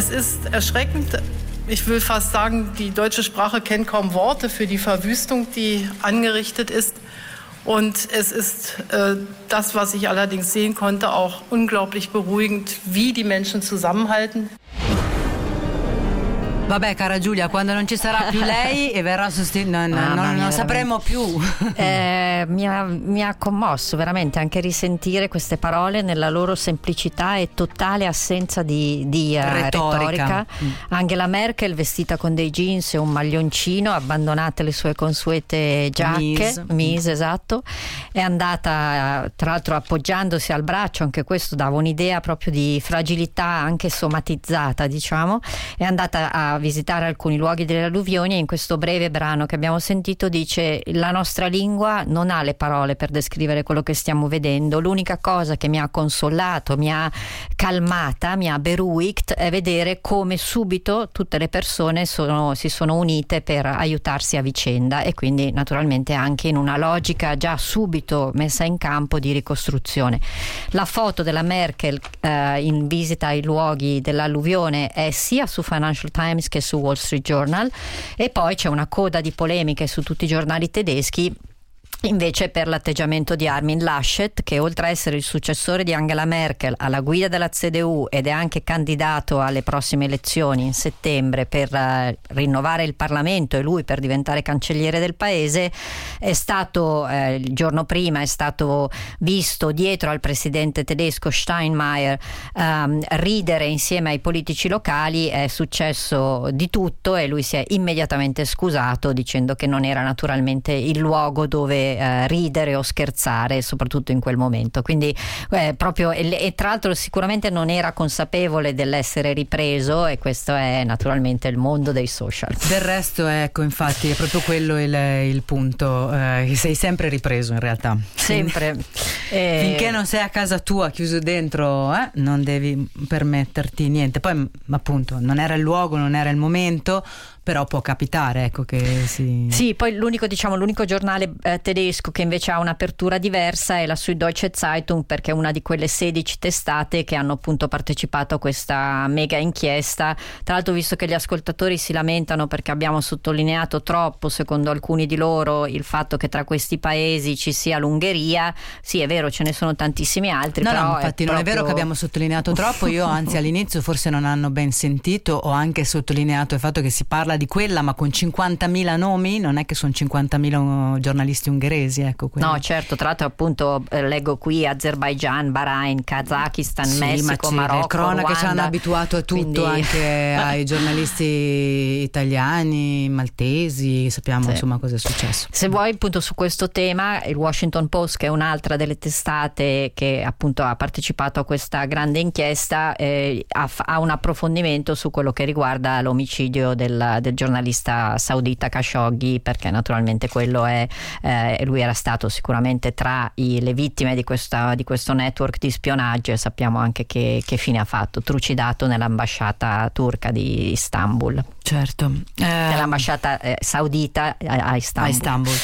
Es ist erschreckend. Ich will fast sagen, die deutsche Sprache kennt kaum Worte für die Verwüstung, die angerichtet ist. Und es ist äh, das, was ich allerdings sehen konnte, auch unglaublich beruhigend, wie die Menschen zusammenhalten. Vabbè, cara Giulia, quando non ci sarà più lei e verrà sostituita, no, no, non, non sapremo più. Eh, mi, ha, mi, ha, commosso veramente anche risentire queste parole nella loro semplicità e totale assenza di, di uh, retorica. retorica. Mm. Angela Merkel vestita con dei jeans e un maglioncino, abbandonate le sue consuete giacche, mise, mise esatto, è andata tra l'altro appoggiandosi al braccio, anche questo dava un'idea proprio di fragilità anche somatizzata, diciamo, è andata a visitare alcuni luoghi delle alluvioni e in questo breve brano che abbiamo sentito dice la nostra lingua non ha le parole per descrivere quello che stiamo vedendo, l'unica cosa che mi ha consolato, mi ha calmata, mi ha beruigt è vedere come subito tutte le persone sono, si sono unite per aiutarsi a vicenda e quindi naturalmente anche in una logica già subito messa in campo di ricostruzione. La foto della Merkel eh, in visita ai luoghi dell'alluvione è sia su Financial Times che su Wall Street Journal. E poi c'è una coda di polemiche su tutti i giornali tedeschi Invece per l'atteggiamento di Armin Laschet, che oltre a essere il successore di Angela Merkel alla guida della CDU ed è anche candidato alle prossime elezioni in settembre per uh, rinnovare il Parlamento e lui per diventare cancelliere del paese, è stato eh, il giorno prima è stato visto dietro al presidente tedesco Steinmeier um, ridere insieme ai politici locali, è successo di tutto e lui si è immediatamente scusato dicendo che non era naturalmente il luogo dove eh, ridere o scherzare, soprattutto in quel momento. Quindi eh, proprio, e, e, tra l'altro sicuramente non era consapevole dell'essere ripreso e questo è naturalmente il mondo dei social. Del resto, ecco, infatti è proprio quello il, il punto, eh, sei sempre ripreso in realtà. Sempre. Eh, Finché non sei a casa tua chiuso dentro, eh, non devi permetterti niente. Poi appunto non era il luogo, non era il momento, però può capitare ecco che si... Sì, poi l'unico, diciamo, l'unico giornale eh, tedesco che invece ha un'apertura diversa è la Süddeutsche Zeitung perché è una di quelle 16 testate che hanno appunto partecipato a questa mega inchiesta. Tra l'altro visto che gli ascoltatori si lamentano perché abbiamo sottolineato troppo, secondo alcuni di loro, il fatto che tra questi paesi ci sia l'Ungheria, sì è vero ce ne sono tantissimi altri. No, però no infatti è non proprio... è vero che abbiamo sottolineato troppo, io anzi all'inizio forse non hanno ben sentito, ho anche sottolineato il fatto che si parla parla di quella, ma con 50.000 nomi, non è che sono 50.000 giornalisti ungheresi. Ecco, no, certo, tra l'altro appunto eh, leggo qui Azerbaijan, Bahrain, Kazakistan, sì, Messico, ma Marocco, cronache Ruanda, ci hanno abituato a tutto, quindi... anche ai giornalisti italiani, maltesi, sappiamo sì. insomma cosa è successo. Se vuoi appunto su questo tema, il Washington Post, che è un'altra delle testate che appunto ha partecipato a questa grande inchiesta, eh, ha, ha un approfondimento su quello che riguarda l'omicidio del, del giornalista saudita Khashoggi perché naturalmente quello è eh, lui era stato sicuramente tra i, le vittime di, questa, di, questo network di spionaggio e sappiamo anche che, che fine ha fatto trucidato nell'ambasciata turca di Istanbul. Certo. Eh, nell'ambasciata eh, saudita a, a Istanbul, a Istanbul.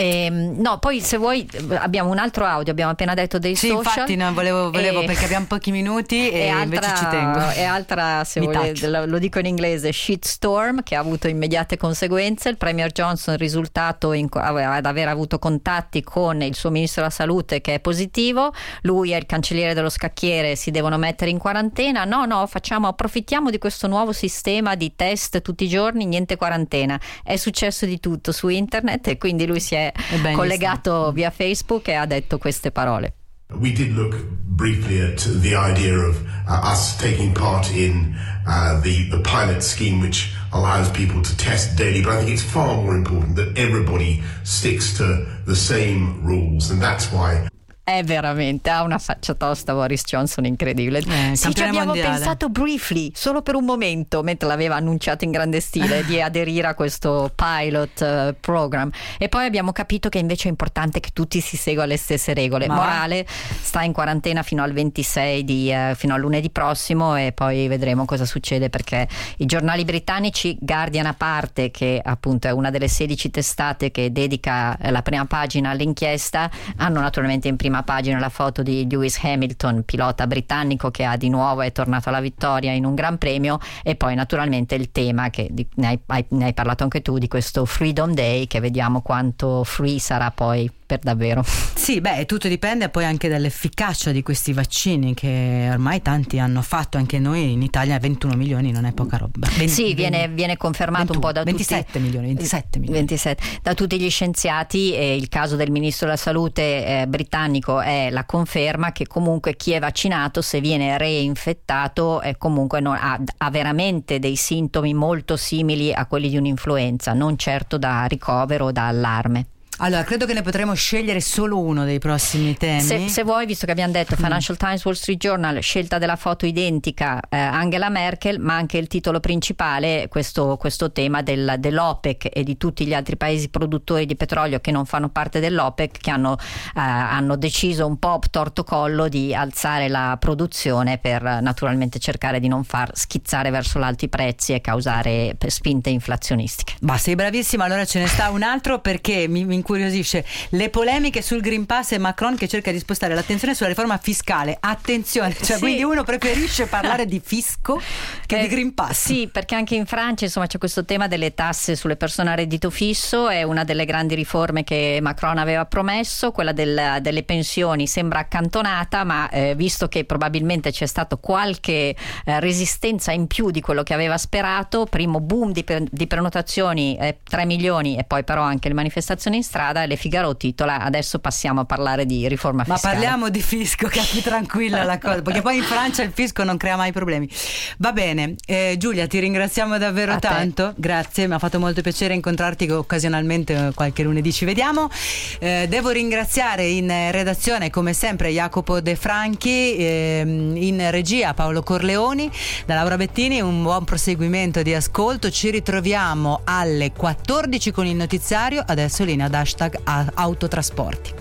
Eh, no, poi se vuoi abbiamo un altro audio, abbiamo appena detto dei sì, social. Sì, infatti no, volevo, volevo e, perché abbiamo pochi minuti e, e altra, invece ci tengo. E altra, se vuoi, lo dico in inglese, shitstorm che ha avuto immediate conseguenze. Il Premier Johnson è risultato in, ad aver avuto contatti con il suo ministro della salute che è positivo, lui e il cancelliere dello scacchiere si devono mettere in quarantena. No, no, facciamo, approfittiamo di questo nuovo sistema di test tutti i giorni, niente quarantena. È successo di tutto su internet e quindi lui si è collegato via Facebook e ha detto queste parole. We did look briefly at the idea of uh, us taking part in uh, the, the pilot scheme, which allows people to test daily. But I think it's far more important that everybody sticks to the same rules. And that's why è veramente, ha una faccia tosta Boris Johnson incredibile. Eh, sì, ci abbiamo mondiale. pensato briefly, solo per un momento, mentre l'aveva annunciato in grande stile, di aderire a questo pilot uh, program. E poi abbiamo capito che invece è importante che tutti si seguano le stesse regole. Ma... Morale sta in quarantena fino al 26 di, uh, fino a lunedì prossimo e poi vedremo cosa succede perché i giornali britannici, Guardian a parte, che appunto è una delle 16 testate che dedica la prima pagina all'inchiesta, hanno naturalmente in prima prima pagina la foto di Lewis Hamilton, pilota britannico che ha di nuovo è tornato alla vittoria in un Gran Premio. E poi naturalmente il tema che di, ne, hai, ne hai parlato anche tu di questo Freedom Day che vediamo quanto free sarà poi per davvero. Sì, beh, tutto dipende poi anche dall'efficacia di questi vaccini che ormai tanti hanno fatto, anche noi in Italia 21 milioni non è poca roba. 20, sì, viene, viene confermato 21, un po' da 27 tutti, milioni, 27 milioni. 27, da tutti gli scienziati e il caso del ministro della salute eh, britannico è la conferma che comunque chi è vaccinato se viene reinfettato è comunque non, ha, ha veramente dei sintomi molto simili a quelli di un'influenza, non certo da ricovero o da allarme. Allora, credo che ne potremo scegliere solo uno dei prossimi temi. Se, se vuoi, visto che abbiamo detto mm. Financial Times, Wall Street Journal, scelta della foto identica eh, Angela Merkel, ma anche il titolo principale, questo, questo tema del, dell'OPEC e di tutti gli altri paesi produttori di petrolio che non fanno parte dell'OPEC, che hanno, eh, hanno deciso un po' torto collo di alzare la produzione per naturalmente cercare di non far schizzare verso l'alto i prezzi e causare spinte inflazionistiche. Ma sei bravissima, allora ce ne sta un altro perché mi, mi incuriosisce le polemiche sul Green Pass e Macron che cerca di spostare l'attenzione sulla riforma fiscale. Attenzione, cioè sì. quindi uno preferisce parlare di fisco che eh, di Green Pass. Sì, perché anche in Francia insomma c'è questo tema delle tasse sulle persone a reddito fisso, è una delle grandi riforme che Macron aveva promesso, quella del, delle pensioni sembra accantonata, ma eh, visto che probabilmente c'è stato qualche eh, resistenza in più di quello che aveva sperato, primo boom di, di prenotazioni, 3 milioni e poi però anche le manifestazioni in strada strada e Le Figaro titola adesso passiamo a parlare di riforma fiscale. Ma parliamo di fisco, che è più tranquilla la cosa, perché poi in Francia il fisco non crea mai problemi. Va bene, eh, Giulia ti ringraziamo davvero a tanto, te. grazie, mi ha fatto molto piacere incontrarti occasionalmente eh, qualche lunedì ci vediamo. Eh, devo ringraziare in redazione come sempre Jacopo De Franchi, eh, in regia Paolo Corleoni, da Laura Bettini un buon proseguimento di ascolto, ci ritroviamo alle 14 con il notiziario, adesso linea da hashtag autotrasporti.